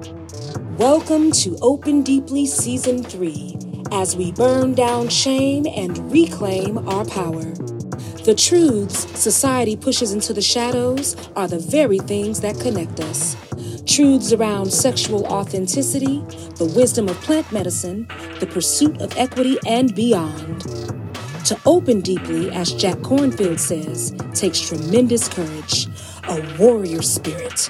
Welcome to Open Deeply Season 3 as we burn down shame and reclaim our power. The truths society pushes into the shadows are the very things that connect us. Truths around sexual authenticity, the wisdom of plant medicine, the pursuit of equity, and beyond. To open deeply, as Jack Kornfield says, takes tremendous courage, a warrior spirit.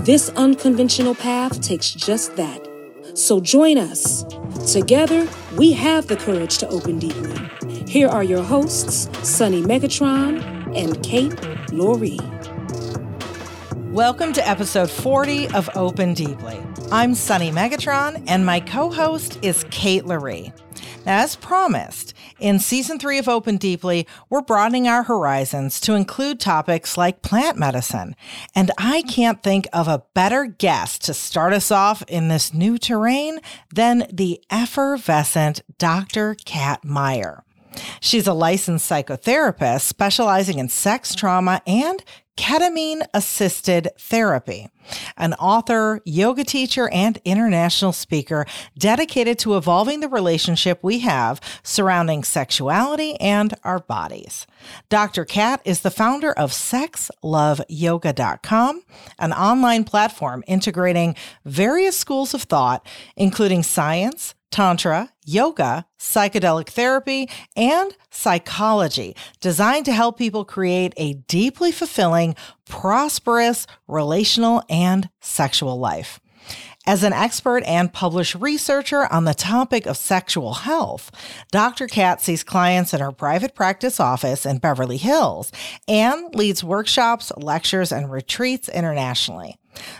This unconventional path takes just that. So join us. Together, we have the courage to open deeply. Here are your hosts, Sunny Megatron and Kate Loree. Welcome to episode 40 of Open Deeply. I'm Sunny Megatron, and my co host is Kate Loree. Now, as promised, in season three of Open Deeply, we're broadening our horizons to include topics like plant medicine. And I can't think of a better guest to start us off in this new terrain than the effervescent Dr. Cat Meyer. She's a licensed psychotherapist specializing in sex trauma and ketamine assisted therapy, an author, yoga teacher, and international speaker dedicated to evolving the relationship we have surrounding sexuality and our bodies. Dr. Cat is the founder of sexloveyoga.com, an online platform integrating various schools of thought, including science, Tantra, yoga, psychedelic therapy, and psychology, designed to help people create a deeply fulfilling, prosperous, relational, and sexual life. As an expert and published researcher on the topic of sexual health, Dr. Cat sees clients in her private practice office in Beverly Hills and leads workshops, lectures, and retreats internationally.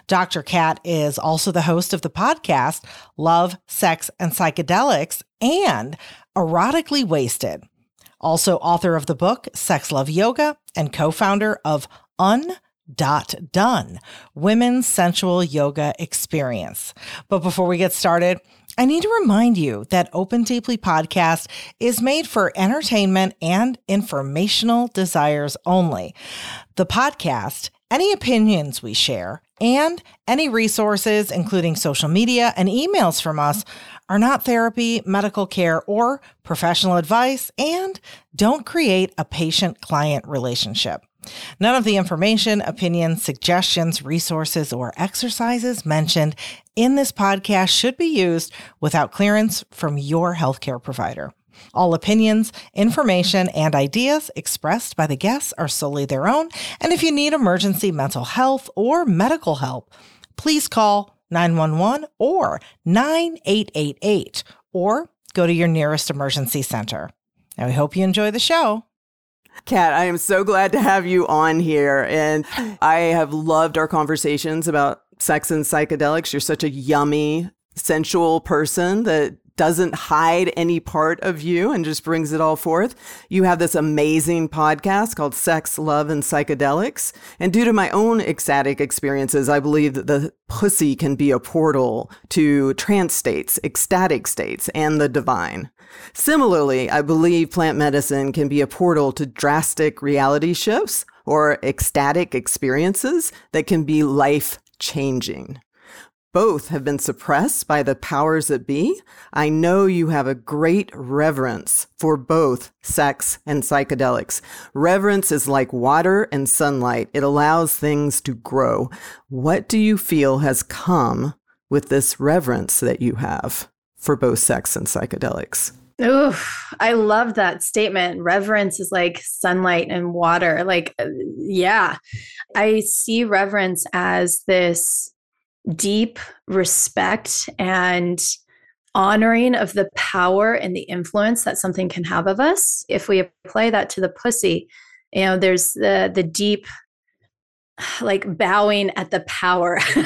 Dr. Cat is also the host of the podcast Love, Sex, and Psychedelics and Erotically Wasted. Also, author of the book Sex Love Yoga and co founder of Un dot done. Women's sensual yoga experience. But before we get started i need to remind you that open deeply podcast is made for entertainment and informational desires only. The podcast any opinions we share and any resources including social media and emails from us are not therapy medical care or professional advice and don't create a patient client relationship None of the information, opinions, suggestions, resources, or exercises mentioned in this podcast should be used without clearance from your healthcare provider. All opinions, information, and ideas expressed by the guests are solely their own. And if you need emergency mental health or medical help, please call 911 or 9888 or go to your nearest emergency center. Now, we hope you enjoy the show. Cat, I am so glad to have you on here. And I have loved our conversations about sex and psychedelics. You're such a yummy, sensual person that doesn't hide any part of you and just brings it all forth. You have this amazing podcast called Sex, Love, and Psychedelics. And due to my own ecstatic experiences, I believe that the pussy can be a portal to trance states, ecstatic states, and the divine. Similarly, I believe plant medicine can be a portal to drastic reality shifts or ecstatic experiences that can be life changing. Both have been suppressed by the powers that be. I know you have a great reverence for both sex and psychedelics. Reverence is like water and sunlight. It allows things to grow. What do you feel has come with this reverence that you have for both sex and psychedelics? Oof, I love that statement. Reverence is like sunlight and water. Like, uh, yeah, I see reverence as this deep respect and honoring of the power and the influence that something can have of us. If we apply that to the pussy, you know, there's the the deep like bowing at the power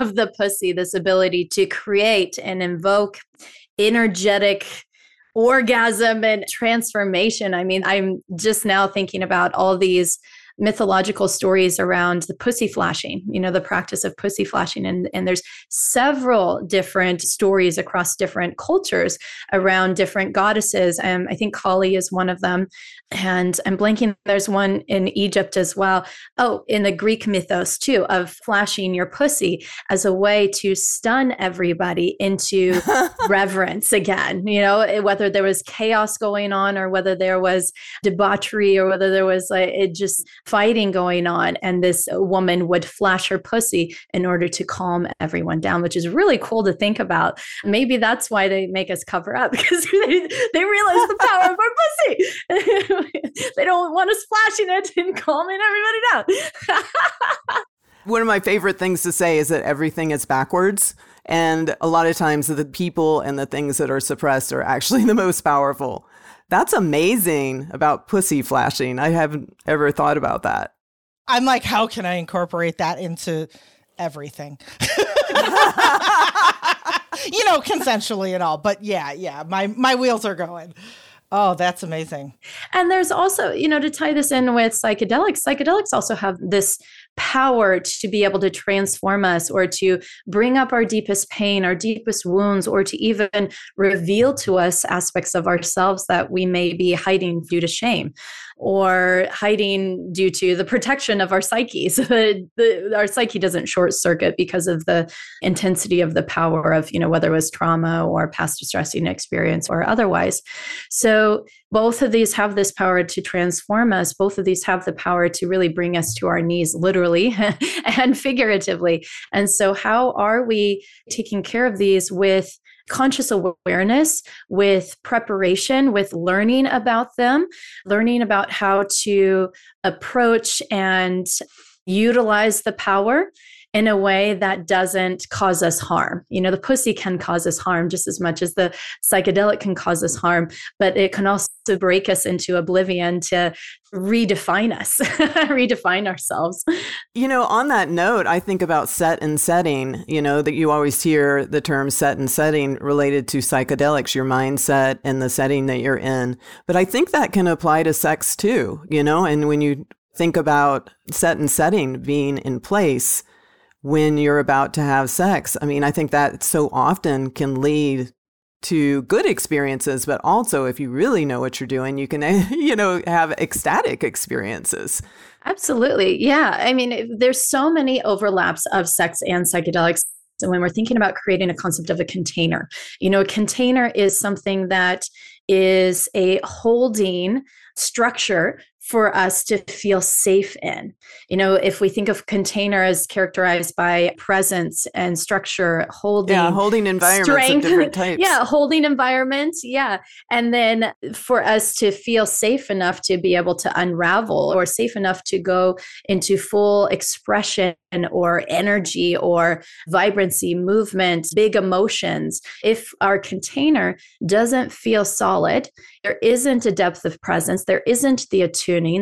of the pussy, this ability to create and invoke energetic orgasm and transformation. I mean, I'm just now thinking about all these mythological stories around the pussy flashing, you know, the practice of pussy flashing. And, and there's several different stories across different cultures around different goddesses. Um, I think Kali is one of them. And I'm blanking, there's one in Egypt as well. Oh, in the Greek mythos too, of flashing your pussy as a way to stun everybody into reverence again. You know, eh, whether there was chaos going on or whether there was debauchery or whether there was like it just fighting going on. And this woman would flash her pussy in order to calm everyone down, which is really cool to think about. Maybe that's why they make us cover up because they, they realize the power of our pussy. they don't want us splashing it and calming everybody down. One of my favorite things to say is that everything is backwards. And a lot of times the people and the things that are suppressed are actually the most powerful. That's amazing about pussy flashing. I haven't ever thought about that. I'm like, how can I incorporate that into everything? you know, consensually and all. But yeah, yeah, my my wheels are going. Oh, that's amazing. And there's also, you know, to tie this in with psychedelics, psychedelics also have this power to be able to transform us or to bring up our deepest pain, our deepest wounds, or to even reveal to us aspects of ourselves that we may be hiding due to shame or hiding due to the protection of our psyches. the, our psyche doesn't short circuit because of the intensity of the power of, you know, whether it was trauma or past distressing experience or otherwise. So both of these have this power to transform us. Both of these have the power to really bring us to our knees, literally and figuratively. And so, how are we taking care of these with? Conscious awareness, with preparation, with learning about them, learning about how to approach and utilize the power in a way that doesn't cause us harm. You know, the pussy can cause us harm just as much as the psychedelic can cause us harm, but it can also break us into oblivion to redefine us, redefine ourselves. You know, on that note, I think about set and setting, you know, that you always hear the term set and setting related to psychedelics, your mindset and the setting that you're in. But I think that can apply to sex too, you know, and when you think about set and setting being in place, when you're about to have sex. I mean, I think that so often can lead to good experiences, but also if you really know what you're doing, you can, you know, have ecstatic experiences. Absolutely. Yeah. I mean, there's so many overlaps of sex and psychedelics. And when we're thinking about creating a concept of a container, you know, a container is something that is a holding structure for us to feel safe in. You know, if we think of container as characterized by presence and structure, holding, yeah, holding environments strength, of different types. yeah, holding environments, yeah, and then for us to feel safe enough to be able to unravel, or safe enough to go into full expression or energy or vibrancy, movement, big emotions. If our container doesn't feel solid, there isn't a depth of presence, there isn't the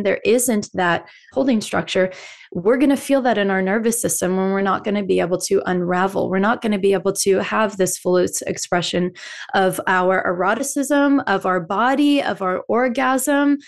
there isn't that holding structure, we're going to feel that in our nervous system when we're not going to be able to unravel. We're not going to be able to have this full expression of our eroticism, of our body, of our orgasm.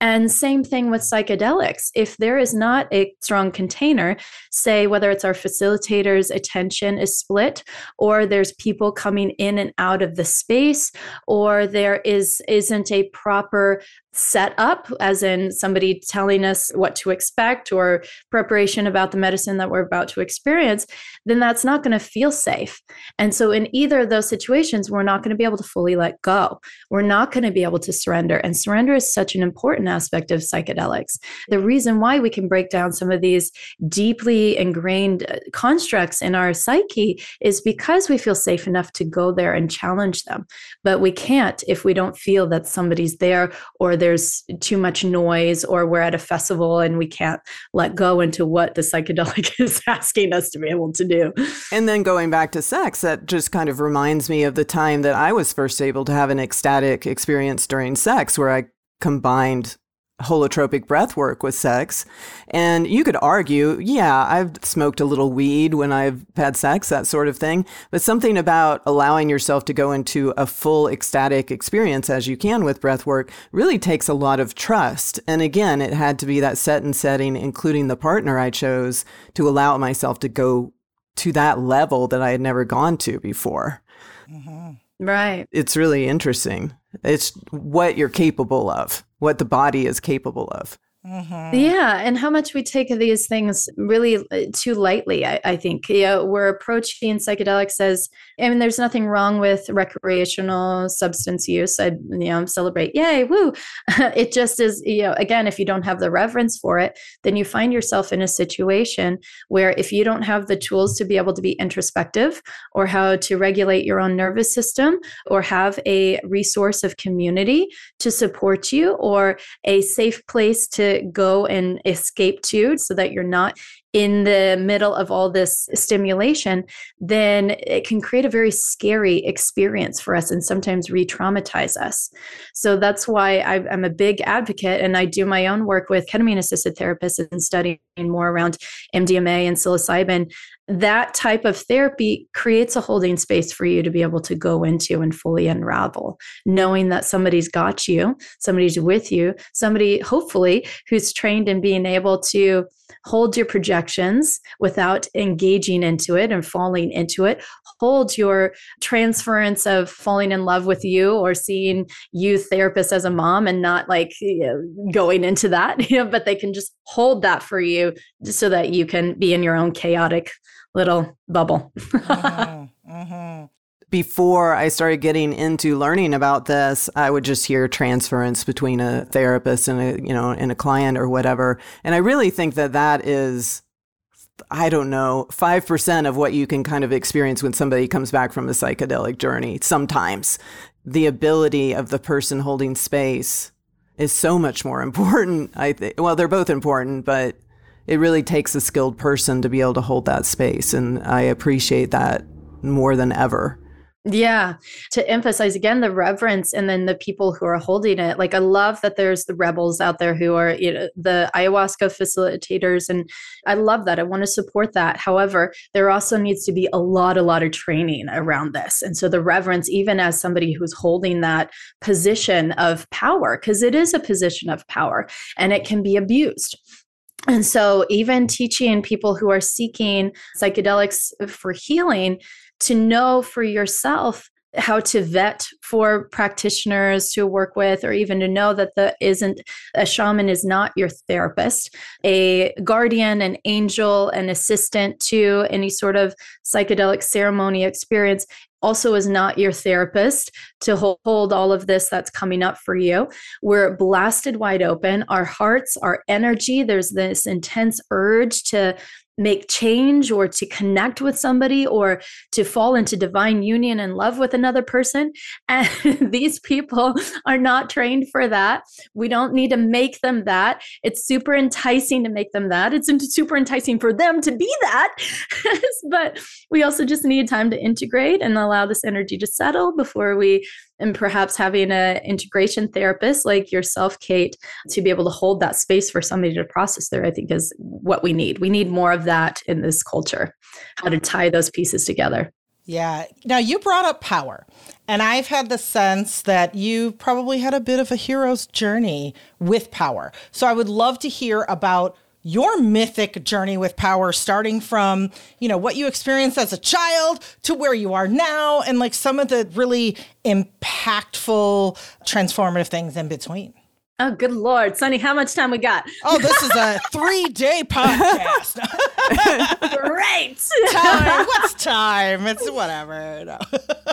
And same thing with psychedelics. If there is not a strong container, say whether it's our facilitator's attention is split, or there's people coming in and out of the space, or there is isn't a proper set up, as in somebody telling us what to expect or preparation about the medicine that we're about to experience, then that's not going to feel safe. And so, in either of those situations, we're not going to be able to fully let go. We're not going to be able to surrender. And surrender is such an important aspect of psychedelics. The reason why we can break down some of these deeply ingrained uh, constructs in our psyche is because we feel safe enough to go there and challenge them. But we can't if we don't feel that somebody's there or there's too much noise or we're at a festival and we can't let go into what the psychedelic is asking us to be able to do. And then going back to sex, that just kind of reminds me of the time that I was first able to have an ecstatic experience during sex where I combined holotropic breath work with sex. And you could argue, yeah, I've smoked a little weed when I've had sex, that sort of thing. But something about allowing yourself to go into a full ecstatic experience as you can with breath work really takes a lot of trust. And again, it had to be that set and setting, including the partner I chose to allow myself to go to that level that I had never gone to before. Mm-hmm. Right. It's really interesting. It's what you're capable of, what the body is capable of. Mm-hmm. Yeah, and how much we take these things really uh, too lightly. I, I think yeah, we're approaching psychedelics as I mean, there's nothing wrong with recreational substance use. I you know celebrate, yay, woo! it just is you know again, if you don't have the reverence for it, then you find yourself in a situation where if you don't have the tools to be able to be introspective or how to regulate your own nervous system or have a resource of community to support you or a safe place to go and escape to so that you're not in the middle of all this stimulation, then it can create a very scary experience for us and sometimes re traumatize us. So that's why I, am a big advocate and I do my own work with ketamine assisted therapists and studying more around MDMA and psilocybin that type of therapy creates a holding space for you to be able to go into and fully unravel, knowing that somebody's got you, somebody's with you, somebody hopefully who's trained in being able to hold your projections without engaging into it and falling into it, hold your transference of falling in love with you or seeing you therapist as a mom and not like you know, going into that, you know, but they can just hold that for you so that you can be in your own chaotic little bubble. mm-hmm, mm-hmm. Before I started getting into learning about this, I would just hear transference between a therapist and a, you know, and a client or whatever. And I really think that that is I don't know, 5% of what you can kind of experience when somebody comes back from a psychedelic journey. Sometimes the ability of the person holding space is so much more important. I think, well, they're both important, but it really takes a skilled person to be able to hold that space. And I appreciate that more than ever. Yeah, to emphasize again the reverence and then the people who are holding it. Like I love that there's the rebels out there who are you know the ayahuasca facilitators and I love that. I want to support that. However, there also needs to be a lot a lot of training around this. And so the reverence even as somebody who's holding that position of power because it is a position of power and it can be abused. And so, even teaching people who are seeking psychedelics for healing to know for yourself how to vet for practitioners to work with or even to know that the isn't a shaman is not your therapist a guardian an angel an assistant to any sort of psychedelic ceremony experience also is not your therapist to hold all of this that's coming up for you. We're blasted wide open. Our hearts, our energy, there's this intense urge to make change or to connect with somebody or to fall into divine union and love with another person. And these people are not trained for that. We don't need to make them that. It's super enticing to make them that. It's super enticing for them to be that. but we also just need time to integrate and allow this energy to settle before we and perhaps having an integration therapist like yourself kate to be able to hold that space for somebody to process there i think is what we need. We need more of that in this culture how to tie those pieces together. Yeah. Now you brought up power and i've had the sense that you probably had a bit of a hero's journey with power. So i would love to hear about your mythic journey with power starting from you know what you experienced as a child to where you are now and like some of the really impactful transformative things in between Oh, good Lord. Sunny, how much time we got? Oh, this is a three day podcast. Great. time. What's time? It's whatever. No.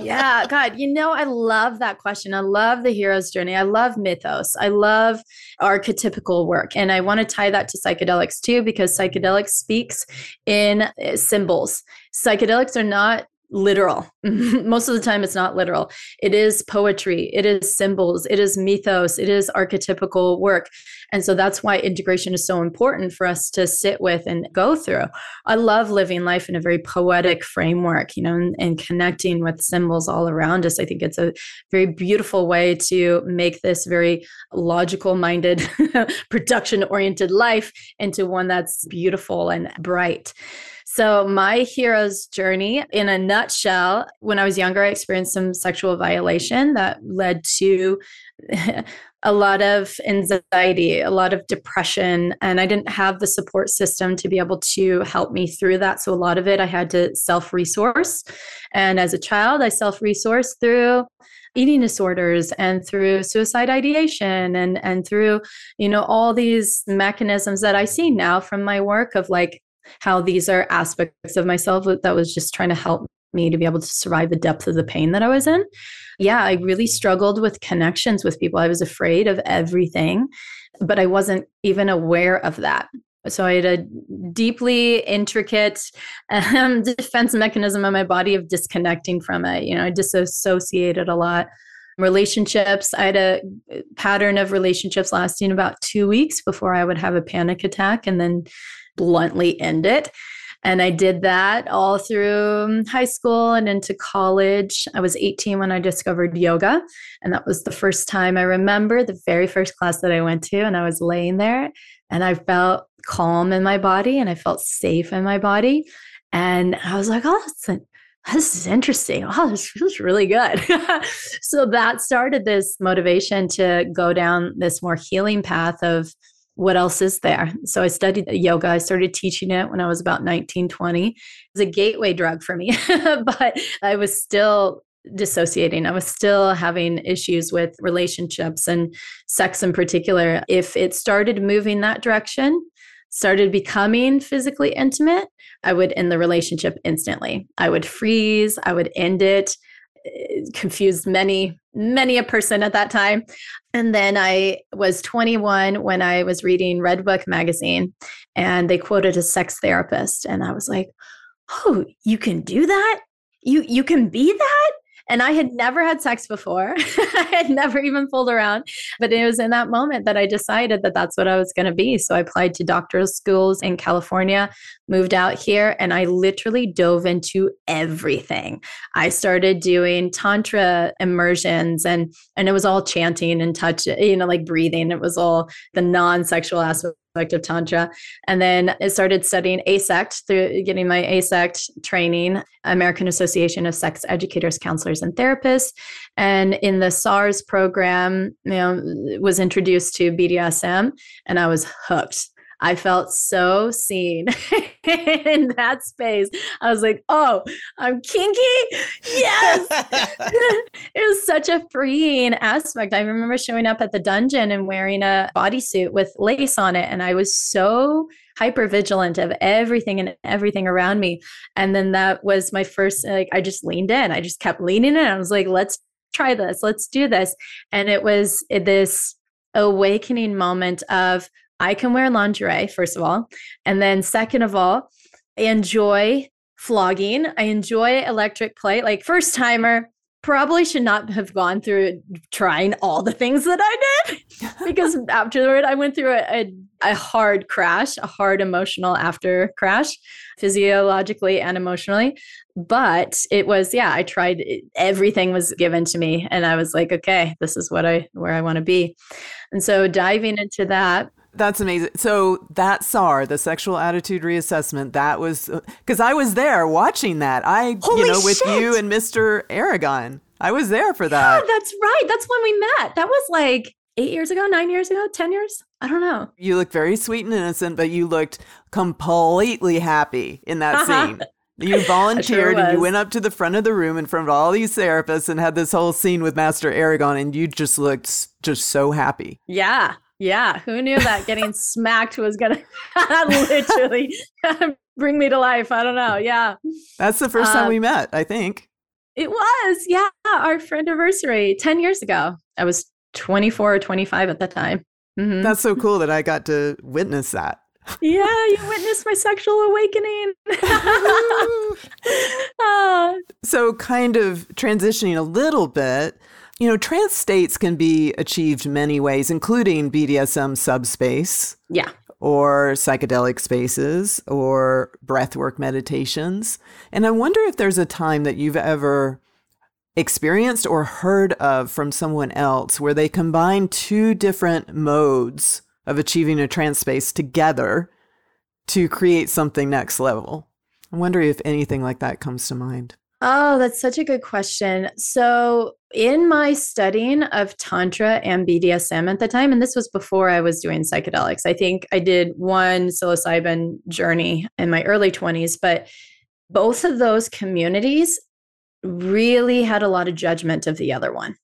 yeah. God, you know, I love that question. I love the hero's journey. I love mythos. I love archetypical work. And I want to tie that to psychedelics too, because psychedelics speaks in uh, symbols. Psychedelics are not literal. Most of the time, it's not literal. It is poetry, it is symbols, it is mythos, it is archetypical work. And so that's why integration is so important for us to sit with and go through. I love living life in a very poetic framework, you know, and, and connecting with symbols all around us. I think it's a very beautiful way to make this very logical minded, production oriented life into one that's beautiful and bright. So, my hero's journey, in a nutshell, when I was younger, I experienced some sexual violation that led to a lot of anxiety, a lot of depression, and I didn't have the support system to be able to help me through that. So, a lot of it I had to self resource. And as a child, I self resourced through eating disorders and through suicide ideation and and through you know all these mechanisms that i see now from my work of like how these are aspects of myself that was just trying to help me to be able to survive the depth of the pain that I was in. Yeah, I really struggled with connections with people. I was afraid of everything, but I wasn't even aware of that. So I had a deeply intricate um, defense mechanism in my body of disconnecting from it. You know, I disassociated a lot. Relationships, I had a pattern of relationships lasting about two weeks before I would have a panic attack and then bluntly end it. And I did that all through um, high school and into college. I was 18 when I discovered yoga. And that was the first time I remember the very first class that I went to. And I was laying there and I felt calm in my body and I felt safe in my body. And I was like, oh, this is interesting. Oh, this feels really good. so that started this motivation to go down this more healing path of what else is there? So I studied yoga. I started teaching it when I was about 19, 20. It was a gateway drug for me, but I was still dissociating. I was still having issues with relationships and sex in particular. If it started moving that direction, started becoming physically intimate, I would end the relationship instantly. I would freeze, I would end it Uh, confused many many a person at that time. And then i was 21 when i was reading Redbook magazine and they quoted a sex therapist and i was like oh you can do that? You you can be that and I had never had sex before. I had never even fooled around. But it was in that moment that I decided that that's what I was going to be. So I applied to doctoral schools in California, moved out here, and I literally dove into everything. I started doing Tantra immersions and and it was all chanting and touch, you know, like breathing. It was all the non-sexual aspect of Tantra. And then I started studying AASECT through getting my AASECT training, American Association of Sex Educators, Counselors, and Therapists. And in the SARS program, you know, was introduced to BDSM and I was hooked. I felt so seen in that space. I was like, oh, I'm kinky. Yes. it was such a freeing aspect. I remember showing up at the dungeon and wearing a bodysuit with lace on it. And I was so hyper vigilant of everything and everything around me. And then that was my first, like, I just leaned in. I just kept leaning in. I was like, let's try this. Let's do this. And it was this awakening moment of I can wear lingerie, first of all. And then, second of all, I enjoy flogging. I enjoy electric play. Like, first timer, probably should not have gone through trying all the things that I did because afterward I went through a, a, a, hard crash, a hard emotional after crash, physiologically and emotionally. But it was, yeah, I tried everything was given to me and I was like, okay, this is what I where I want to be. And so diving into that that's amazing. So that SAR, the sexual attitude reassessment, that was because I was there watching that. I, Holy you know, shit. with you and Mr. Aragon, I was there for that. Yeah, that's right. That's when we met. That was like eight years ago, nine years ago, 10 years. I don't know. You looked very sweet and innocent, but you looked completely happy in that uh-huh. scene. You volunteered sure and you went up to the front of the room in front of all these therapists and had this whole scene with Master Aragon, and you just looked just so happy. Yeah. Yeah, who knew that getting smacked was gonna literally bring me to life? I don't know. Yeah, that's the first time we um, met. I think it was. Yeah, our friend anniversary ten years ago. I was twenty four or twenty five at the time. Mm-hmm. That's so cool that I got to witness that. yeah, you witnessed my sexual awakening. uh, so, kind of transitioning a little bit, you know, trance states can be achieved many ways, including BDSM subspace. Yeah. Or psychedelic spaces or breathwork meditations. And I wonder if there's a time that you've ever experienced or heard of from someone else where they combine two different modes of achieving a trance space together to create something next level. I wonder if anything like that comes to mind. Oh, that's such a good question. So, in my studying of Tantra and BDSM at the time, and this was before I was doing psychedelics, I think I did one psilocybin journey in my early 20s, but both of those communities really had a lot of judgment of the other one.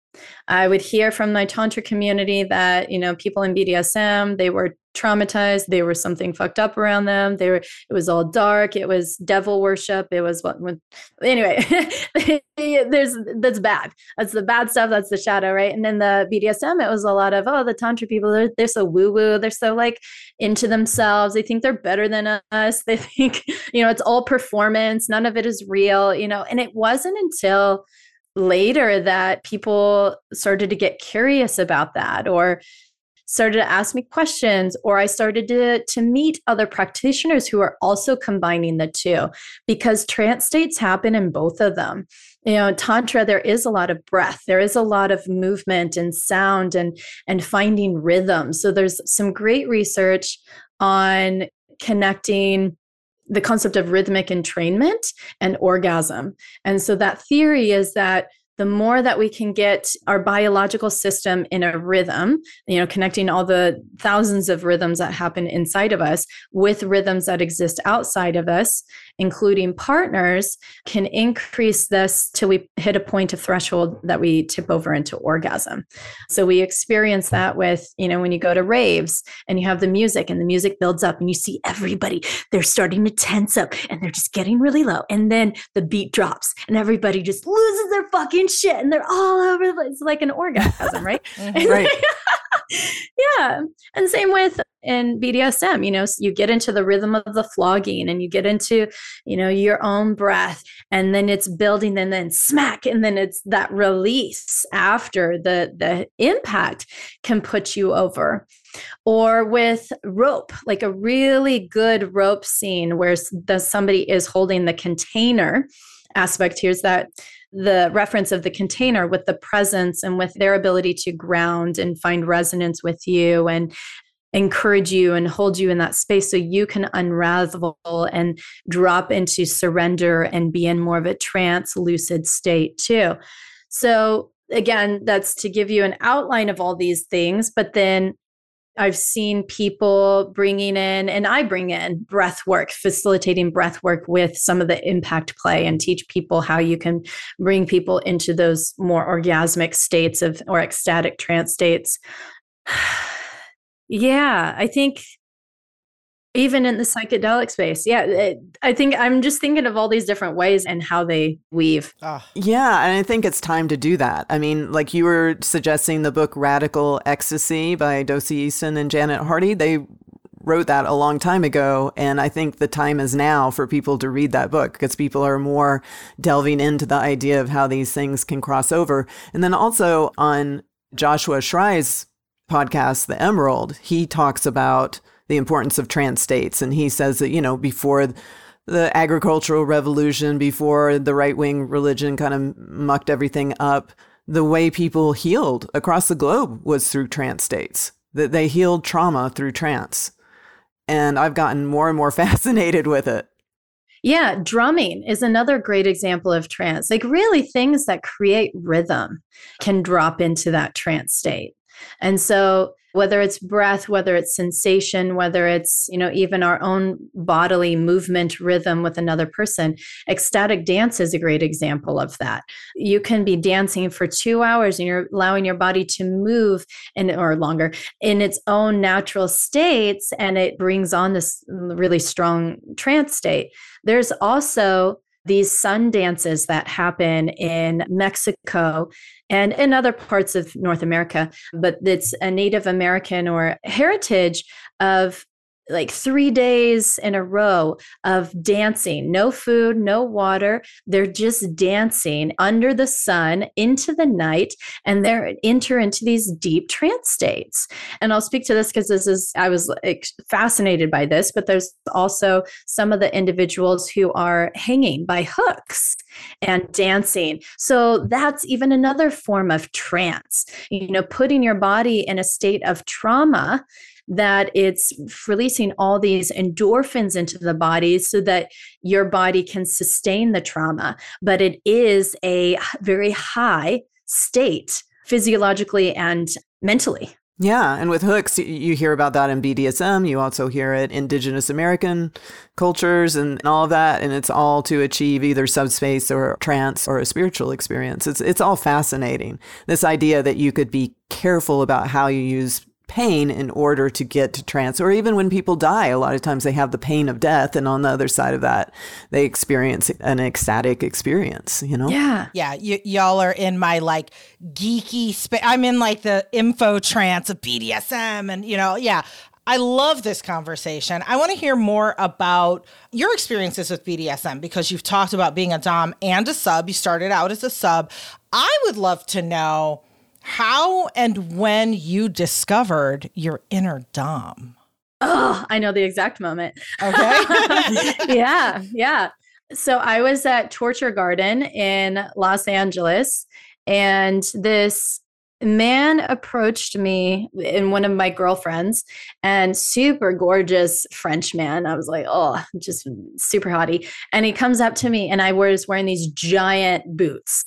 I would hear from my tantra community that you know people in BDSM they were traumatized, they were something fucked up around them. They were it was all dark, it was devil worship, it was what, what anyway. there's that's bad. That's the bad stuff. That's the shadow, right? And then the BDSM, it was a lot of oh the tantra people they're they're so woo woo, they're so like into themselves. They think they're better than us. They think you know it's all performance. None of it is real. You know, and it wasn't until later that people started to get curious about that or started to ask me questions or i started to to meet other practitioners who are also combining the two because trance states happen in both of them you know tantra there is a lot of breath there is a lot of movement and sound and and finding rhythm so there's some great research on connecting the concept of rhythmic entrainment and orgasm. And so that theory is that the more that we can get our biological system in a rhythm, you know, connecting all the thousands of rhythms that happen inside of us with rhythms that exist outside of us, including partners, can increase this till we hit a point of threshold that we tip over into orgasm. So we experience that with, you know, when you go to raves and you have the music and the music builds up and you see everybody, they're starting to tense up and they're just getting really low. And then the beat drops and everybody just loses their fucking shit and they're all over the place. It's like an orgasm, right? Mm-hmm. right. yeah. And same with in BDSM, you know, you get into the rhythm of the flogging and you get into, you know, your own breath and then it's building and then smack and then it's that release after the the impact can put you over. Or with rope, like a really good rope scene where the somebody is holding the container aspect here is that the reference of the container with the presence and with their ability to ground and find resonance with you and encourage you and hold you in that space so you can unravel and drop into surrender and be in more of a trance lucid state too. So again, that's to give you an outline of all these things, but then I've seen people bringing in, and I bring in breath work, facilitating breath work with some of the impact play and teach people how you can bring people into those more orgasmic states of or ecstatic trance states. yeah, I think even in the psychedelic space. Yeah it, i think i'm just thinking of all these different ways and how they weave. Oh. yeah and i think it's time to do that. I mean like you were suggesting the book radical ecstasy by Dossie Easton and janet hardy they wrote that a long time ago and i think the time is now for people to read that book because people are more delving into the idea of how these things can cross over. And then also on joshua Schrei's podcast the emerald he talks about the importance of trance states. And he says that, you know, before the agricultural revolution, before the right wing religion kind of mucked everything up, the way people healed across the globe was through trance states, that they healed trauma through trance. And I've gotten more and more fascinated with it. Yeah, drumming is another great example of trance. Like, really, things that create rhythm can drop into that trance state. And so, whether it's breath whether it's sensation whether it's you know even our own bodily movement rhythm with another person ecstatic dance is a great example of that. You can be dancing for 2 hours and you're allowing your body to move and or longer in its own natural states and it brings on this really strong trance state. There's also these sun dances that happen in Mexico and in other parts of North America, but it's a Native American or heritage of like three days in a row of dancing, no food, no water. They're just dancing under the sun into the night and they're enter into these deep trance states. And I'll speak to this because this is, I was fascinated by this, but there's also some of the individuals who are hanging by hooks and dancing. So that's even another form of trance, you know, putting your body in a state of trauma that it's releasing all these endorphins into the body so that your body can sustain the trauma. But it is a very high state physiologically and mentally. Yeah, and with hooks, you hear about that in BDSM. You also hear it Indigenous American cultures and all of that, and it's all to achieve either subspace or trance or a spiritual experience. It's it's all fascinating. This idea that you could be careful about how you use pain in order to get to trance. Or even when people die, a lot of times they have the pain of death. And on the other side of that, they experience an ecstatic experience, you know? Yeah. Yeah. Y- y'all are in my like geeky space. I'm in like the info trance of BDSM and, you know, yeah. I love this conversation. I want to hear more about your experiences with BDSM because you've talked about being a Dom and a sub. You started out as a sub. I would love to know how and when you discovered your inner Dom. Oh, I know the exact moment. Okay. yeah, yeah. So I was at Torture Garden in Los Angeles, and this man approached me and one of my girlfriends and super gorgeous french man i was like oh just super hottie and he comes up to me and i was wearing these giant boots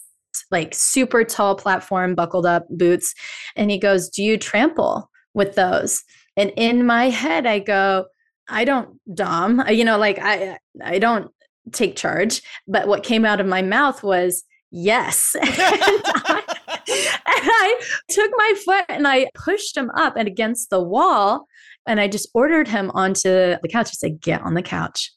like super tall platform, buckled up boots. And he goes, Do you trample with those? And in my head, I go, I don't dom, you know, like I I don't take charge. But what came out of my mouth was yes. and, I, and I took my foot and I pushed him up and against the wall. And I just ordered him onto the couch. I said, get on the couch.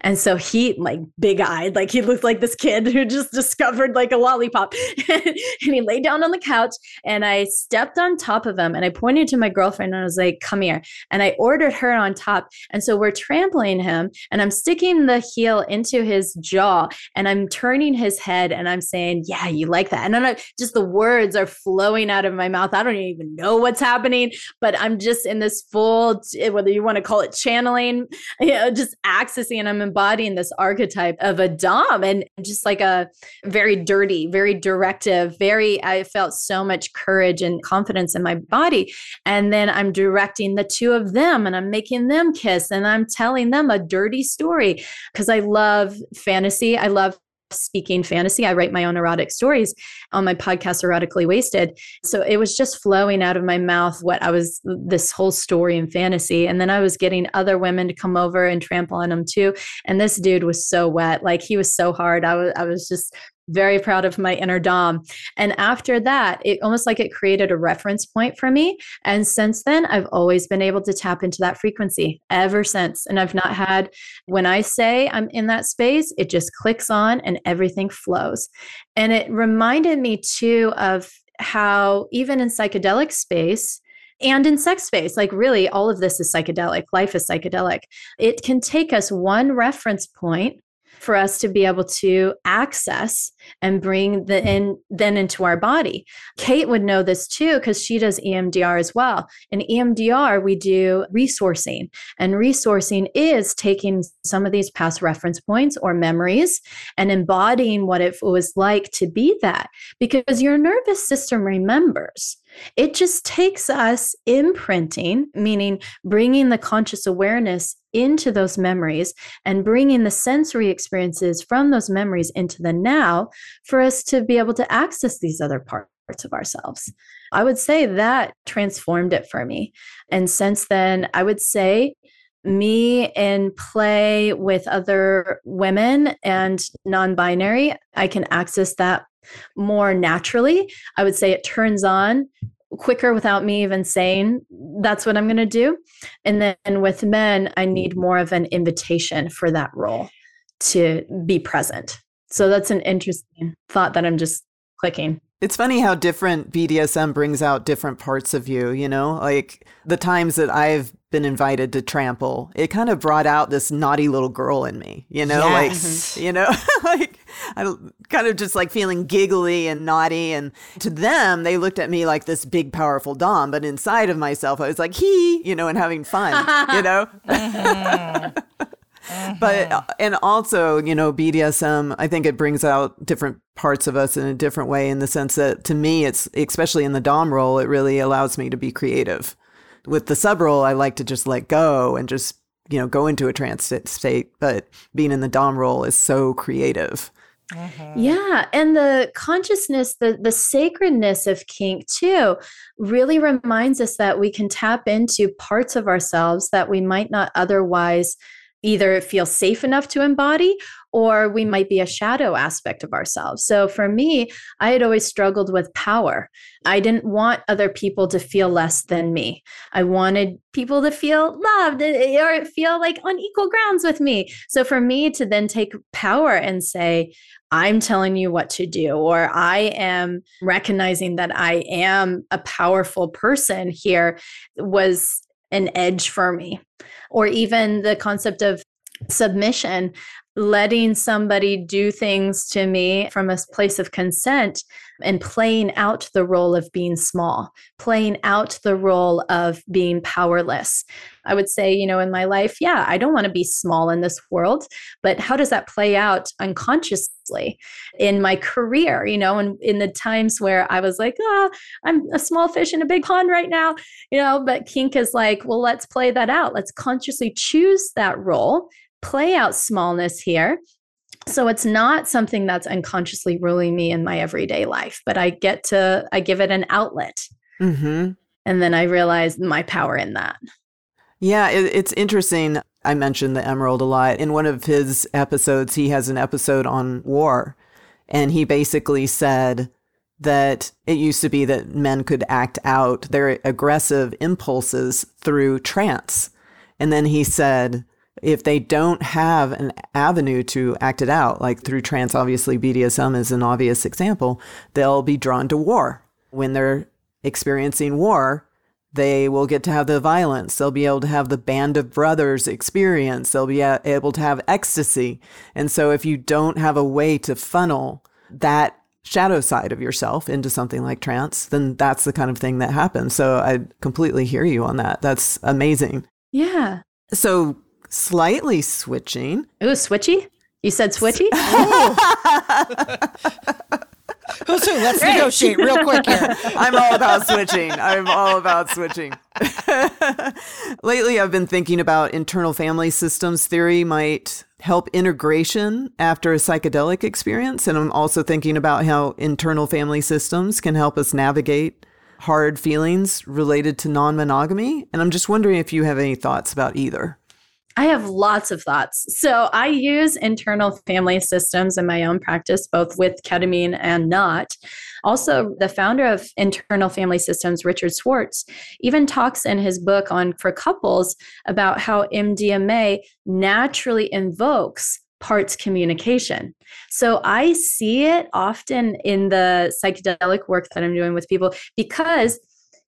And so he like big eyed, like he looked like this kid who just discovered like a lollipop. and he lay down on the couch and I stepped on top of him and I pointed to my girlfriend and I was like, come here. And I ordered her on top. And so we're trampling him and I'm sticking the heel into his jaw and I'm turning his head and I'm saying, yeah, you like that. And then I, just the words are flowing out of my mouth. I don't even know what's happening, but I'm just in this full, eh, whether you want to call it channeling, you know, just accessing and I'm embodying this archetype of a Dom and just like a very dirty, very directive, very, I felt so much courage and confidence in my body. And then I'm directing the two of them and I'm making them kiss and I'm telling them a dirty story because I love fantasy. I love speaking fantasy. I write my own erotic stories on my podcast, Erotically Wasted. So it was just flowing out of my mouth what I was, this whole story in fantasy. And then I was getting other women to come over and trample on them too. And this dude was so wet. Like he was so hard. I was, I was just very proud of my inner dom. And after that it almost like it created a reference point for me. And since then i've always been able to tap into that frequency ever since. And i've not had when i say i'm in that space it just clicks on and everything flows. And it reminded me too of how even in psychedelic space and in sex space like really all of this is psychedelic life is psychedelic it can take us one reference point for us to be able to access and bring the hmm. in then into our body. Kate would know this too because she does EMDR as well. In EMDR, we do resourcing, and resourcing is taking some of these past reference points or memories and embodying what it was like to be that because your nervous system remembers. It just takes us imprinting, meaning bringing the conscious awareness into those memories and bringing the sensory experiences from those memories into the now for us to be able to access these other parts of ourselves. I would say that transformed it for me. And since then, I would say me in play with other women and non binary, I can access that more naturally. I would say it turns on quicker without me even saying that's what I'm going to do. And then with men, I need more of an invitation for that role to be present. So that's an interesting thought that I'm just clicking. It's funny how different BDSM brings out different parts of you, you know? Like the times that I've been invited to trample, it kind of brought out this naughty little girl in me, you know? Yes. Like, you know, like I kind of just like feeling giggly and naughty. And to them, they looked at me like this big, powerful Dom. But inside of myself, I was like, he, you know, and having fun, you know? mm-hmm. But, uh, and also, you know, BDSM, I think it brings out different parts of us in a different way in the sense that to me, it's especially in the Dom role, it really allows me to be creative with the sub role, I like to just let go and just, you know, go into a trance state. But being in the Dom role is so creative. Mm-hmm. Yeah, and the consciousness, the the sacredness of kink too, really reminds us that we can tap into parts of ourselves that we might not otherwise either feel safe enough to embody or we might be a shadow aspect of ourselves. So for me, I had always struggled with power. I didn't want other people to feel less than me. I wanted people to feel loved eh, or feel like on equal grounds with me. So for me to then take power and say, I'm telling you what to do, or I am recognizing that I am a powerful person here was an edge for me. Or even the concept of submission, letting somebody do things to me from a place of consent and playing out the role of being small, playing out the role of being powerless. I would say, you know, in my life, yeah, I don't want to be small in this world, but how does that play out unconsciously in my career, you know, and in the times where I was like, oh, I'm a small fish in a big pond right now, you know, but kink is like, well, let's play that out. Let's consciously choose that role play out smallness here. So it's not something that's unconsciously ruling me in my everyday life but i get to i give it an outlet. Mm-hmm. and then i realize my power in that. Yeah it, it's interesting. I mentioned the emerald a lot. In one of his episodes he has an episode on war and he basically said that it used to be that men could act out their aggressive impulses through trance. And then he said if they don't have an avenue to act it out, like through trance, obviously BDSM is an obvious example, they'll be drawn to war. When they're experiencing war, they will get to have the violence. They'll be able to have the band of brothers experience. They'll be able to have ecstasy. And so if you don't have a way to funnel that shadow side of yourself into something like trance, then that's the kind of thing that happens. So I completely hear you on that. That's amazing. Yeah. So slightly switching. Ooh, switchy? You said switchy? Who's who? Oh. Let's Great. negotiate real quick here. I'm all about switching. I'm all about switching. Lately, I've been thinking about internal family systems theory might help integration after a psychedelic experience. And I'm also thinking about how internal family systems can help us navigate hard feelings related to non monogamy. And I'm just wondering if you have any thoughts about either. I have lots of thoughts. So I use internal family systems in my own practice, both with ketamine and not. Also, the founder of Internal Family Systems, Richard Schwartz, even talks in his book on for couples about how MDMA naturally invokes parts communication. So I see it often in the psychedelic work that I'm doing with people because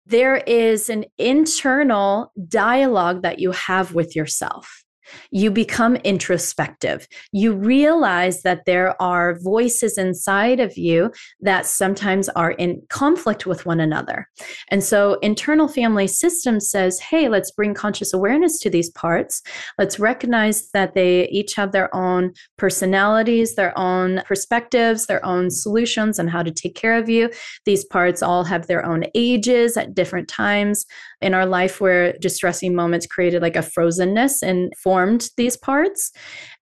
there is an internal dialogue that you have with yourself you become introspective. You realize that there are voices inside of you that sometimes are in conflict with one another. And so, internal family system says, hey, let's bring conscious awareness to these parts. Let's recognize that they each have their own personalities, their own perspectives, their own solutions on how to take care of you. These parts all have their own ages at different times in our life where distressing moments created like a frozenness and these parts.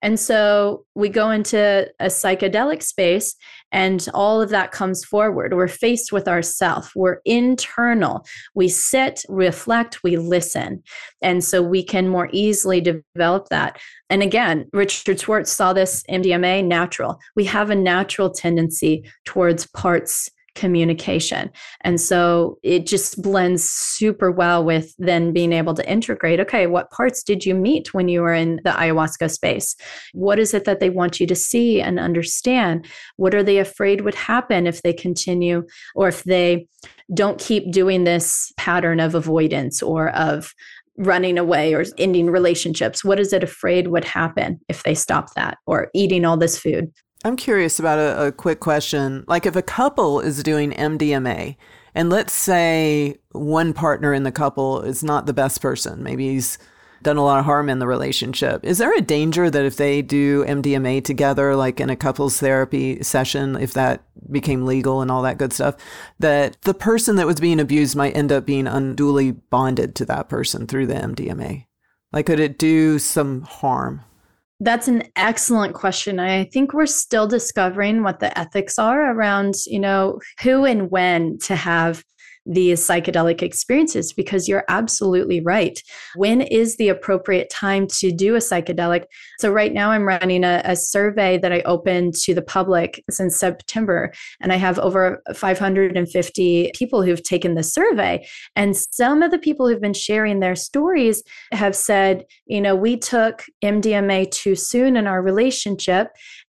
And so we go into a psychedelic space and all of that comes forward. We're faced with ourself. We're internal. We sit, reflect, we listen. And so we can more easily develop that. And again, Richard Schwartz saw this MDMA natural. We have a natural tendency towards parts communication. And so it just blends super well with then being able to integrate okay, what parts did you meet when you were in the ayahuasca space? What is it that they want you to see and understand? What are they afraid would happen if they continue or if they don't keep doing this pattern of avoidance or of running away or ending relationships? What is it afraid would happen if they stop that or eating all this food? I'm curious about a, a, quick question. Like, if a couple is doing MDMA, and let's say one partner in the couple is not the best person, maybe he's done a lot of harm in the relationship. Is there a danger that if they do MDMA together, like in a couples therapy session, if that became legal and all that good stuff, that the person that was being abused might end up being unduly bonded to that person through the MDMA? Like, could it do some harm? That's an excellent question. I think we're still discovering what the ethics are around, you know, who and when to have these psychedelic experiences because you're absolutely right. When is the appropriate time to do a psychedelic? So, right now, I'm running a, a survey that I opened to the public since September, and I have over 550 people who've taken the survey. And some of the people who've been sharing their stories have said, you know, we took MDMA too soon in our relationship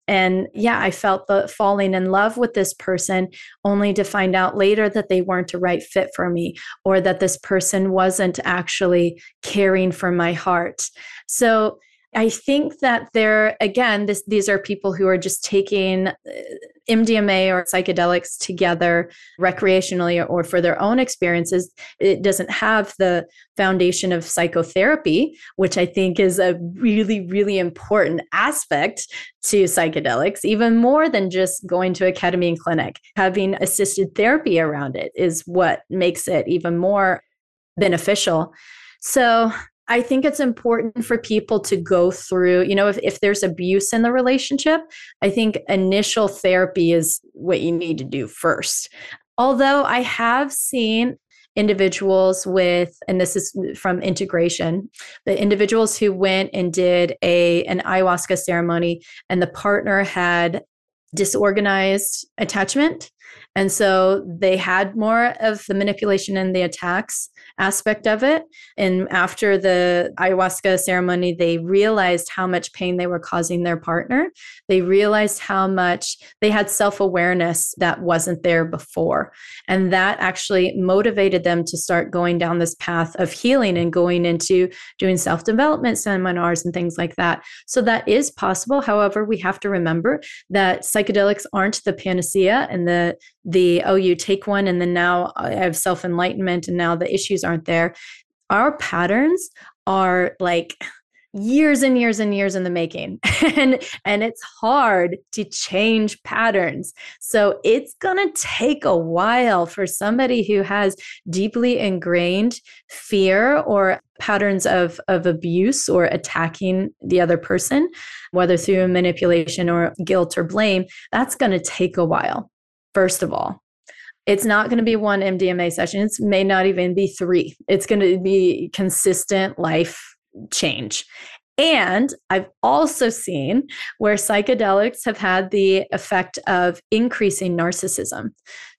and yeah, I felt the falling in love with this person only to find out later that they weren't a right fit for me or that this person wasn't actually caring for my heart. So I think that there again, this these are people who are just taking uh, MDMA or psychedelics together recreationally or for their own experiences. It doesn't have the foundation of psychotherapy, which I think is a really, really important aspect to psychedelics, even more than just going to a ketamine clinic. Having assisted therapy around it is what makes it even more beneficial. So I think it's important for people to go through, you know, if, if there's abuse in the relationship, I think initial therapy is what you need to do first. Although I have seen individuals with and this is from integration the individuals who went and did a an ayahuasca ceremony and the partner had disorganized attachment and so they had more of the manipulation and the attacks aspect of it. And after the ayahuasca ceremony, they realized how much pain they were causing their partner. They realized how much they had self awareness that wasn't there before. And that actually motivated them to start going down this path of healing and going into doing self development seminars and things like that. So that is possible. However, we have to remember that psychedelics aren't the panacea and the the oh you take one and then now i have self enlightenment and now the issues aren't there. Our patterns are like years and years and years in the making. And and it's hard to change patterns. So it's going to take a while for somebody who has deeply ingrained fear or patterns of of abuse or attacking the other person whether through manipulation or guilt or blame that's going to take a while first of all. It's not going to be one MDMA session. It may not even be three. It's going to be consistent life change. And I've also seen where psychedelics have had the effect of increasing narcissism.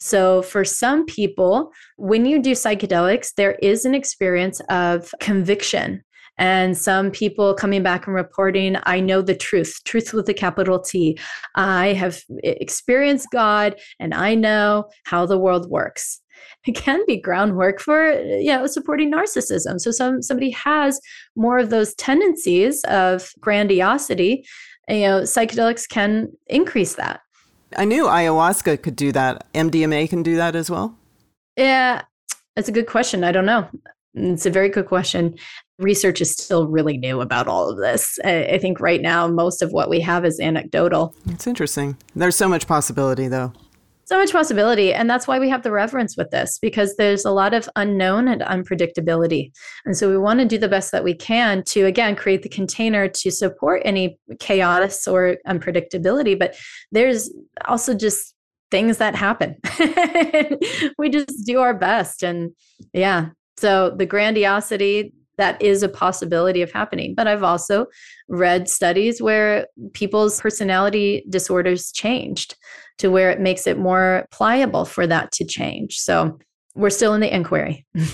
So, for some people, when you do psychedelics, there is an experience of conviction and some people coming back and reporting, I know the truth, truth with a capital T. I have experienced God and I know how the world works. It can be groundwork for you know supporting narcissism. So some somebody has more of those tendencies of grandiosity, you know, psychedelics can increase that. I knew ayahuasca could do that. MDMA can do that as well. Yeah, that's a good question. I don't know. Mm, it's a very good question research is still really new about all of this. I think right now, most of what we have is anecdotal. It's interesting. There's so much possibility, though. So much possibility. And that's why we have the reverence with this, because there's a lot of unknown and unpredictability. And so we want to do the best that we can to, again, create the container to support any chaos or unpredictability. But there's also just things that happen. we just do our best. And yeah, so the grandiosity, that is a possibility of happening. But I've also read studies where people's personality disorders changed to where it makes it more pliable for that to change. So we're still in the inquiry. Yeah.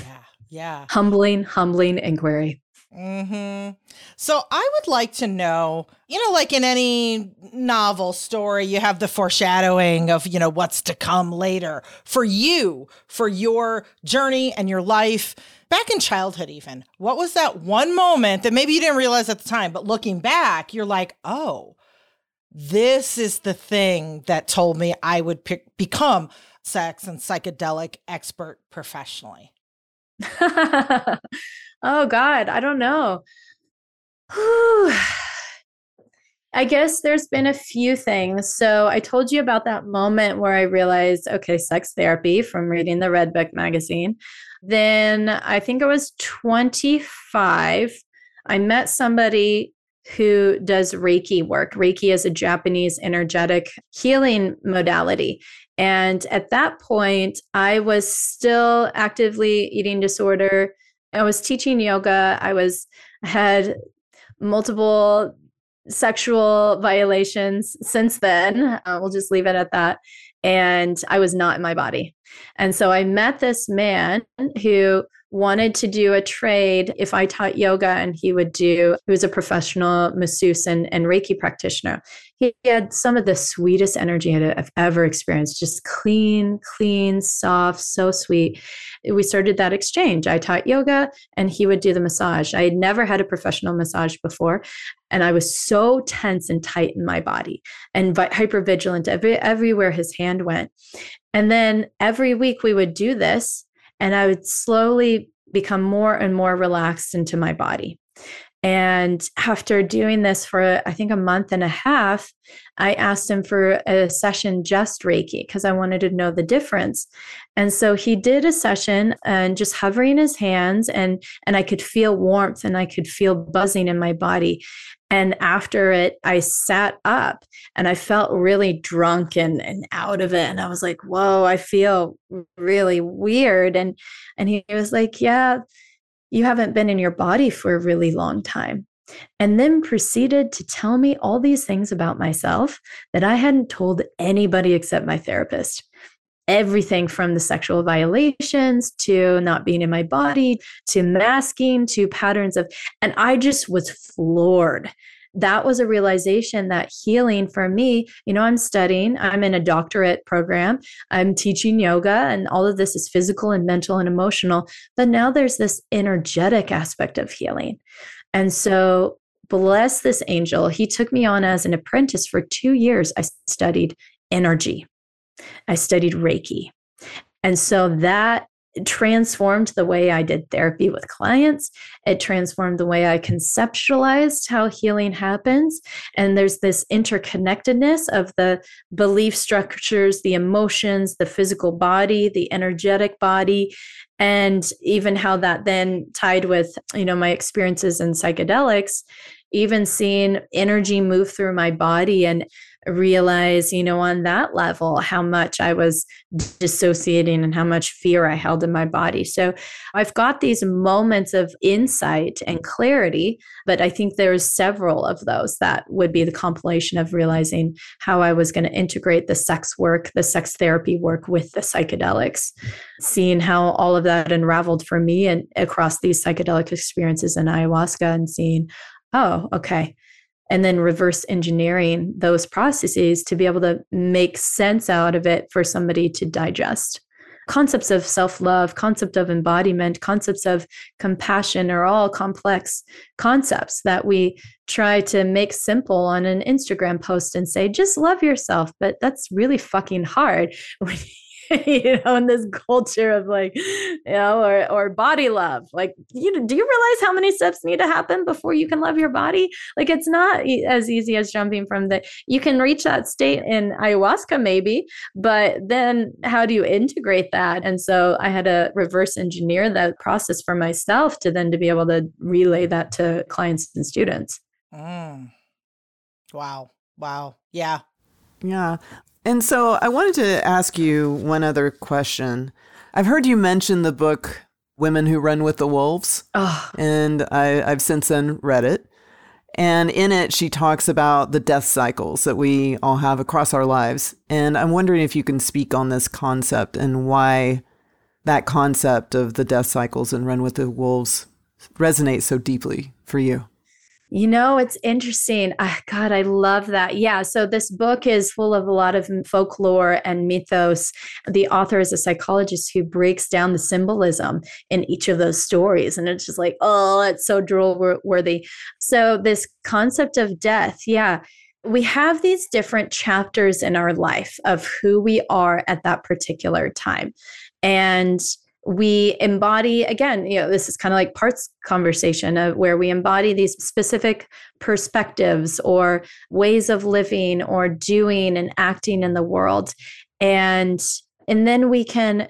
Yeah. humbling, humbling inquiry. Hmm. So I would like to know, you know, like in any novel story, you have the foreshadowing of, you know, what's to come later for you, for your journey and your life back in childhood, even. What was that one moment that maybe you didn't realize at the time, but looking back, you're like, oh, this is the thing that told me I would pick, become sex and psychedelic expert professionally? oh God, I don't know. I guess there's been a few things. So I told you about that moment where I realized, okay, sex therapy from reading the Redbook magazine. Then I think I was 25. I met somebody who does Reiki work. Reiki is a Japanese energetic healing modality. And at that point, I was still actively eating disorder. I was teaching yoga. I was I had multiple sexual violations since then. Uh, we'll just leave it at that. And I was not in my body. And so I met this man who wanted to do a trade if I taught yoga and he would do, he was a professional masseuse and, and Reiki practitioner. He had some of the sweetest energy I've ever experienced, just clean, clean, soft, so sweet. We started that exchange. I taught yoga and he would do the massage. I had never had a professional massage before. And I was so tense and tight in my body and hyper vigilant every, everywhere his hand went. And then every week we would do this and I would slowly become more and more relaxed into my body. And after doing this for, I think, a month and a half, I asked him for a session just Reiki because I wanted to know the difference. And so he did a session and just hovering his hands, and, and I could feel warmth and I could feel buzzing in my body. And after it, I sat up and I felt really drunk and, and out of it. And I was like, whoa, I feel really weird. And and he was like, Yeah, you haven't been in your body for a really long time. And then proceeded to tell me all these things about myself that I hadn't told anybody except my therapist everything from the sexual violations to not being in my body to masking to patterns of and i just was floored. That was a realization that healing for me you know i'm studying i'm in a doctorate program i'm teaching yoga and all of this is physical and mental and emotional but now there's this energetic aspect of healing. And so bless this angel. He took me on as an apprentice for 2 years. I studied energy I studied Reiki. And so that transformed the way I did therapy with clients. It transformed the way I conceptualized how healing happens. And there's this interconnectedness of the belief structures, the emotions, the physical body, the energetic body, and even how that then tied with, you know, my experiences in psychedelics, even seeing energy move through my body and realize, you know, on that level, how much I was dissociating and how much fear I held in my body. So I've got these moments of insight and clarity, but I think there's several of those that would be the compilation of realizing how I was going to integrate the sex work, the sex therapy work with the psychedelics, seeing how all of that unraveled for me and across these psychedelic experiences in ayahuasca and seeing, oh, okay and then reverse engineering those processes to be able to make sense out of it for somebody to digest. Concepts of self-love concept of embodiment concepts of compassion are all complex concepts that we try to make simple on an instagram post and say just love yourself but that's really fucking hard you know, in this culture of like, you know, or or body love. Like, you do you realize how many steps need to happen before you can love your body? Like, it's not as easy as jumping from the. You can reach that state in ayahuasca, maybe, but then how do you integrate that? And so I had to reverse engineer that process for myself to then to be able to relay that to clients and students. Mm. Wow. Wow. Yeah. Yeah. And so I wanted to ask you one other question. I've heard you mention the book Women Who Run with the Wolves, oh. and I, I've since then read it. And in it, she talks about the death cycles that we all have across our lives. And I'm wondering if you can speak on this concept and why that concept of the death cycles and Run with the Wolves resonates so deeply for you. You know, it's interesting. Oh, God, I love that. Yeah. So, this book is full of a lot of folklore and mythos. The author is a psychologist who breaks down the symbolism in each of those stories. And it's just like, oh, it's so droll worthy. So, this concept of death, yeah, we have these different chapters in our life of who we are at that particular time. And we embody again you know this is kind of like parts conversation of where we embody these specific perspectives or ways of living or doing and acting in the world and and then we can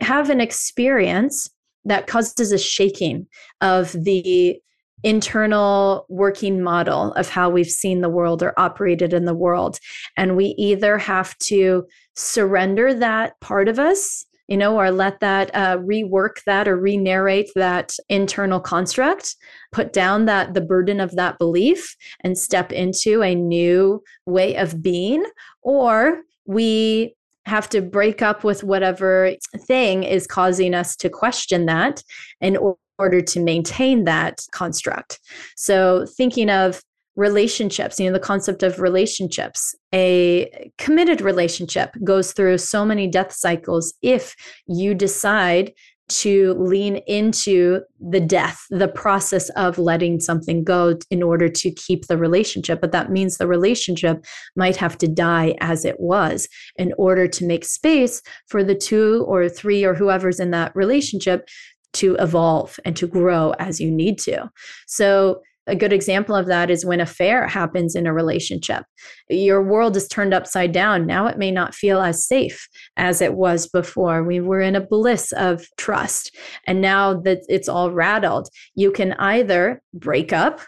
have an experience that causes a shaking of the internal working model of how we've seen the world or operated in the world. And we either have to surrender that part of us, you know, or let that uh, rework that or re narrate that internal construct, put down that the burden of that belief and step into a new way of being, or we have to break up with whatever thing is causing us to question that in order to maintain that construct. So, thinking of relationships, you know, the concept of relationships, a committed relationship goes through so many death cycles if you decide to lean into the death, the process of letting something go in order to keep the relationship. But that means the relationship might have to die as it was in order to make space for the two or three or whoever's in that relationship to evolve and to grow as you need to. So a good example of that is when a fair happens in a relationship. Your world is turned upside down. Now it may not feel as safe as it was before. We were in a bliss of trust. And now that it's all rattled, you can either break up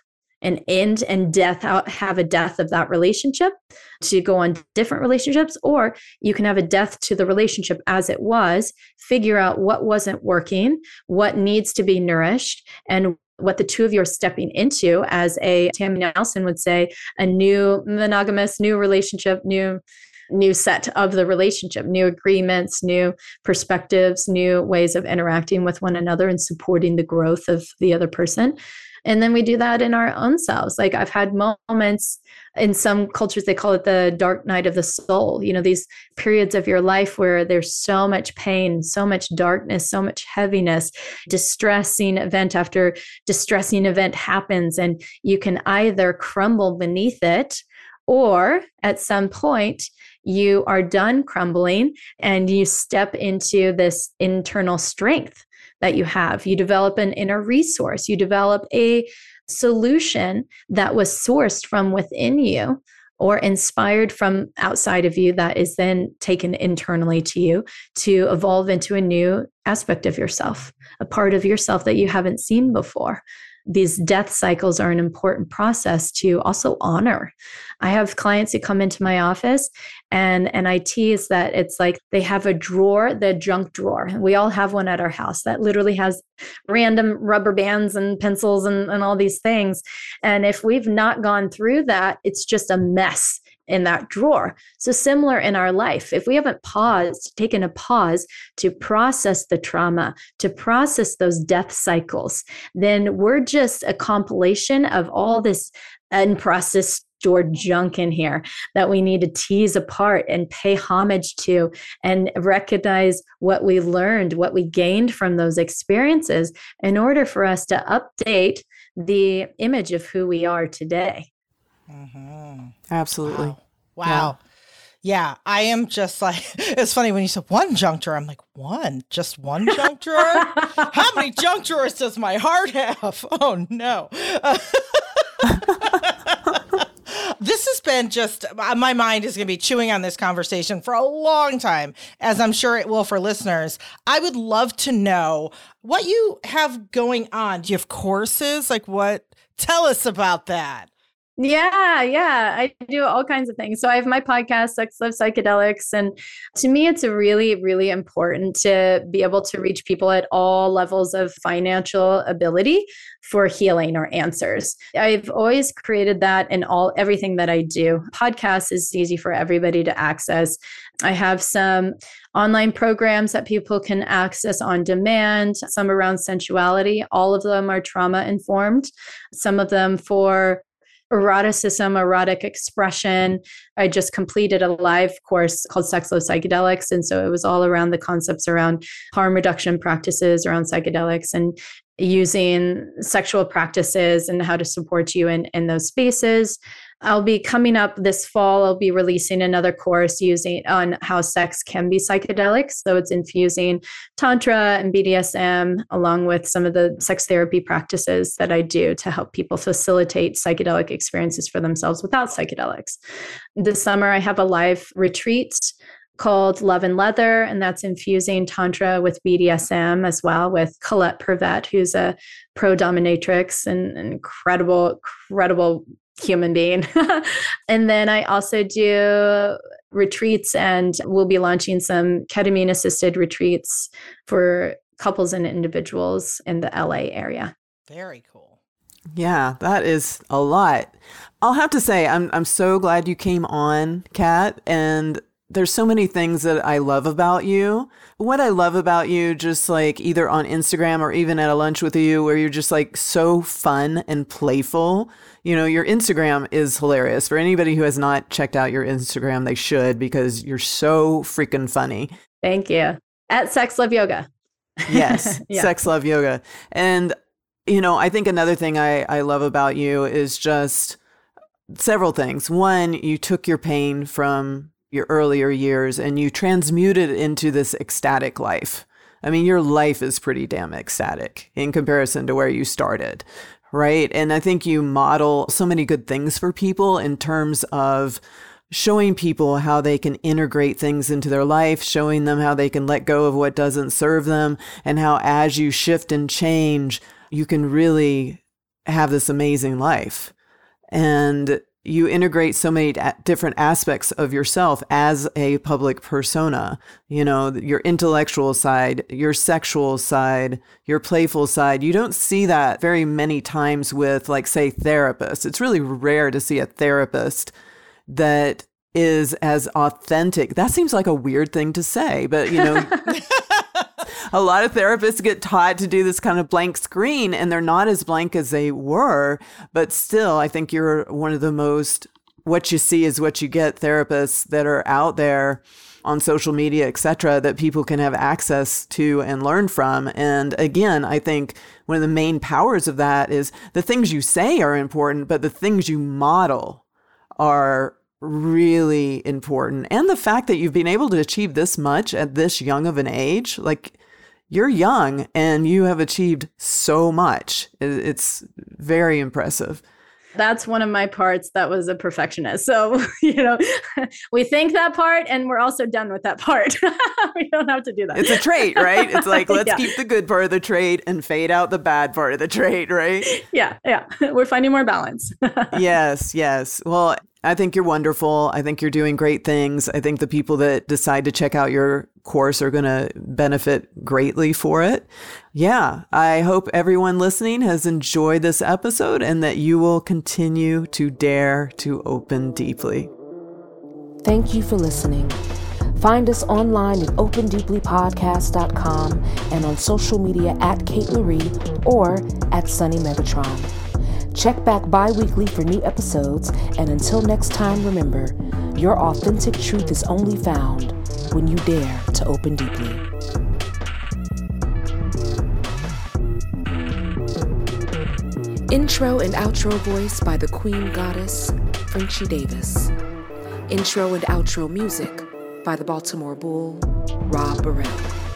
and end and death out have a death of that relationship to go on different relationships or you can have a death to the relationship as it was figure out what wasn't working what needs to be nourished and what the two of you are stepping into as a Tammy Nelson would say, a new monogamous, new relationship, new new set of the relationship, new agreements, new perspectives, new ways of interacting with one another and supporting the growth of the other person. And then we do that in our own selves. Like I've had moments in some cultures, they call it the dark night of the soul. You know, these periods of your life where there's so much pain, so much darkness, so much heaviness, distressing event after distressing event happens. And you can either crumble beneath it or at some point you are done crumbling and you step into this internal strength that you have. You develop an inner resource, you develop a solution that was sourced from within you or inspired from outside of you that is then taken internally to you to evolve into a new aspect of yourself, a part of yourself that you haven't seen before these death cycles are an important process to also honor. I have clients who come into my office and and I tease that it's like they have a drawer, the junk drawer. We all have one at our house that literally has random rubber bands and pencils and, and all these things. And if we've not gone through that, it's just a mess in that drawer. So, similar in our life, if we haven't paused, taken a pause to process the trauma, to process those death cycles, then we're just a compilation of all this unprocessed stored junk in here that we need to tease apart and pay homage to and recognize what we learned, what we gained from those experiences in order for us to update the image of who we are today. Mm-hmm. Absolutely. Wow. wow. Yeah. Yeah, I am just like it's funny when you said one junk drawer. I'm like, one, just one junk drawer. How many junk drawers does my heart have? Oh no. this has been just uh, my mind is going to be chewing on this conversation for a long time, as I'm sure it will for listeners. I would love to know what you have going on. Do you have courses? Like what? Tell us about that. Yeah, yeah. I do all kinds of things. So I have my podcast, Sex Love Psychedelics. And to me, it's really, really important to be able to reach people at all levels of financial ability for healing or answers. I've always created that in all everything that I do. Podcast is easy for everybody to access. I have some online programs that people can access on demand, some around sensuality. All of them are trauma informed, some of them for eroticism, erotic expression. I just completed a live course called Sex Love Psychedelics. And so it was all around the concepts around harm reduction practices around psychedelics and using sexual practices and how to support you in, in those spaces. I'll be coming up this fall. I'll be releasing another course using on how sex can be psychedelic. So it's infusing tantra and BDSM along with some of the sex therapy practices that I do to help people facilitate psychedelic experiences for themselves without psychedelics. This summer I have a live retreat called Love and Leather, and that's infusing Tantra with BDSM as well with Colette Purvet, who's a pro dominatrix and an incredible, incredible human being. and then I also do retreats and we'll be launching some ketamine assisted retreats for couples and individuals in the LA area. Very cool. Yeah, that is a lot. I'll have to say I'm I'm so glad you came on, Cat, and there's so many things that I love about you. What I love about you, just like either on Instagram or even at a lunch with you, where you're just like so fun and playful. You know, your Instagram is hilarious. For anybody who has not checked out your Instagram, they should because you're so freaking funny. Thank you. At Sex Love Yoga. yes, yeah. Sex Love Yoga. And, you know, I think another thing I, I love about you is just several things. One, you took your pain from your earlier years and you transmute it into this ecstatic life. I mean, your life is pretty damn ecstatic in comparison to where you started, right? And I think you model so many good things for people in terms of showing people how they can integrate things into their life, showing them how they can let go of what doesn't serve them, and how as you shift and change, you can really have this amazing life. And you integrate so many different aspects of yourself as a public persona. You know, your intellectual side, your sexual side, your playful side. You don't see that very many times with, like, say, therapists. It's really rare to see a therapist that is as authentic. That seems like a weird thing to say, but, you know. a lot of therapists get taught to do this kind of blank screen and they're not as blank as they were. But still, I think you're one of the most, what you see is what you get therapists that are out there on social media, etc., that people can have access to and learn from. And again, I think one of the main powers of that is the things you say are important, but the things you model are really important. And the fact that you've been able to achieve this much at this young of an age, like you're young and you have achieved so much. It's very impressive. That's one of my parts that was a perfectionist. So, you know, we think that part and we're also done with that part. we don't have to do that. It's a trait, right? It's like, let's yeah. keep the good part of the trait and fade out the bad part of the trait, right? Yeah, yeah. We're finding more balance. yes, yes. Well, I think you're wonderful. I think you're doing great things. I think the people that decide to check out your course are going to benefit greatly for it. Yeah, I hope everyone listening has enjoyed this episode and that you will continue to dare to open deeply. Thank you for listening. Find us online at opendeeplypodcast.com and on social media at Kate Loree or at Sunny Megatron. Check back bi weekly for new episodes, and until next time, remember your authentic truth is only found when you dare to open deeply. Intro and outro voice by the Queen Goddess, Frenchie Davis. Intro and outro music by the Baltimore Bull, Rob Burrell.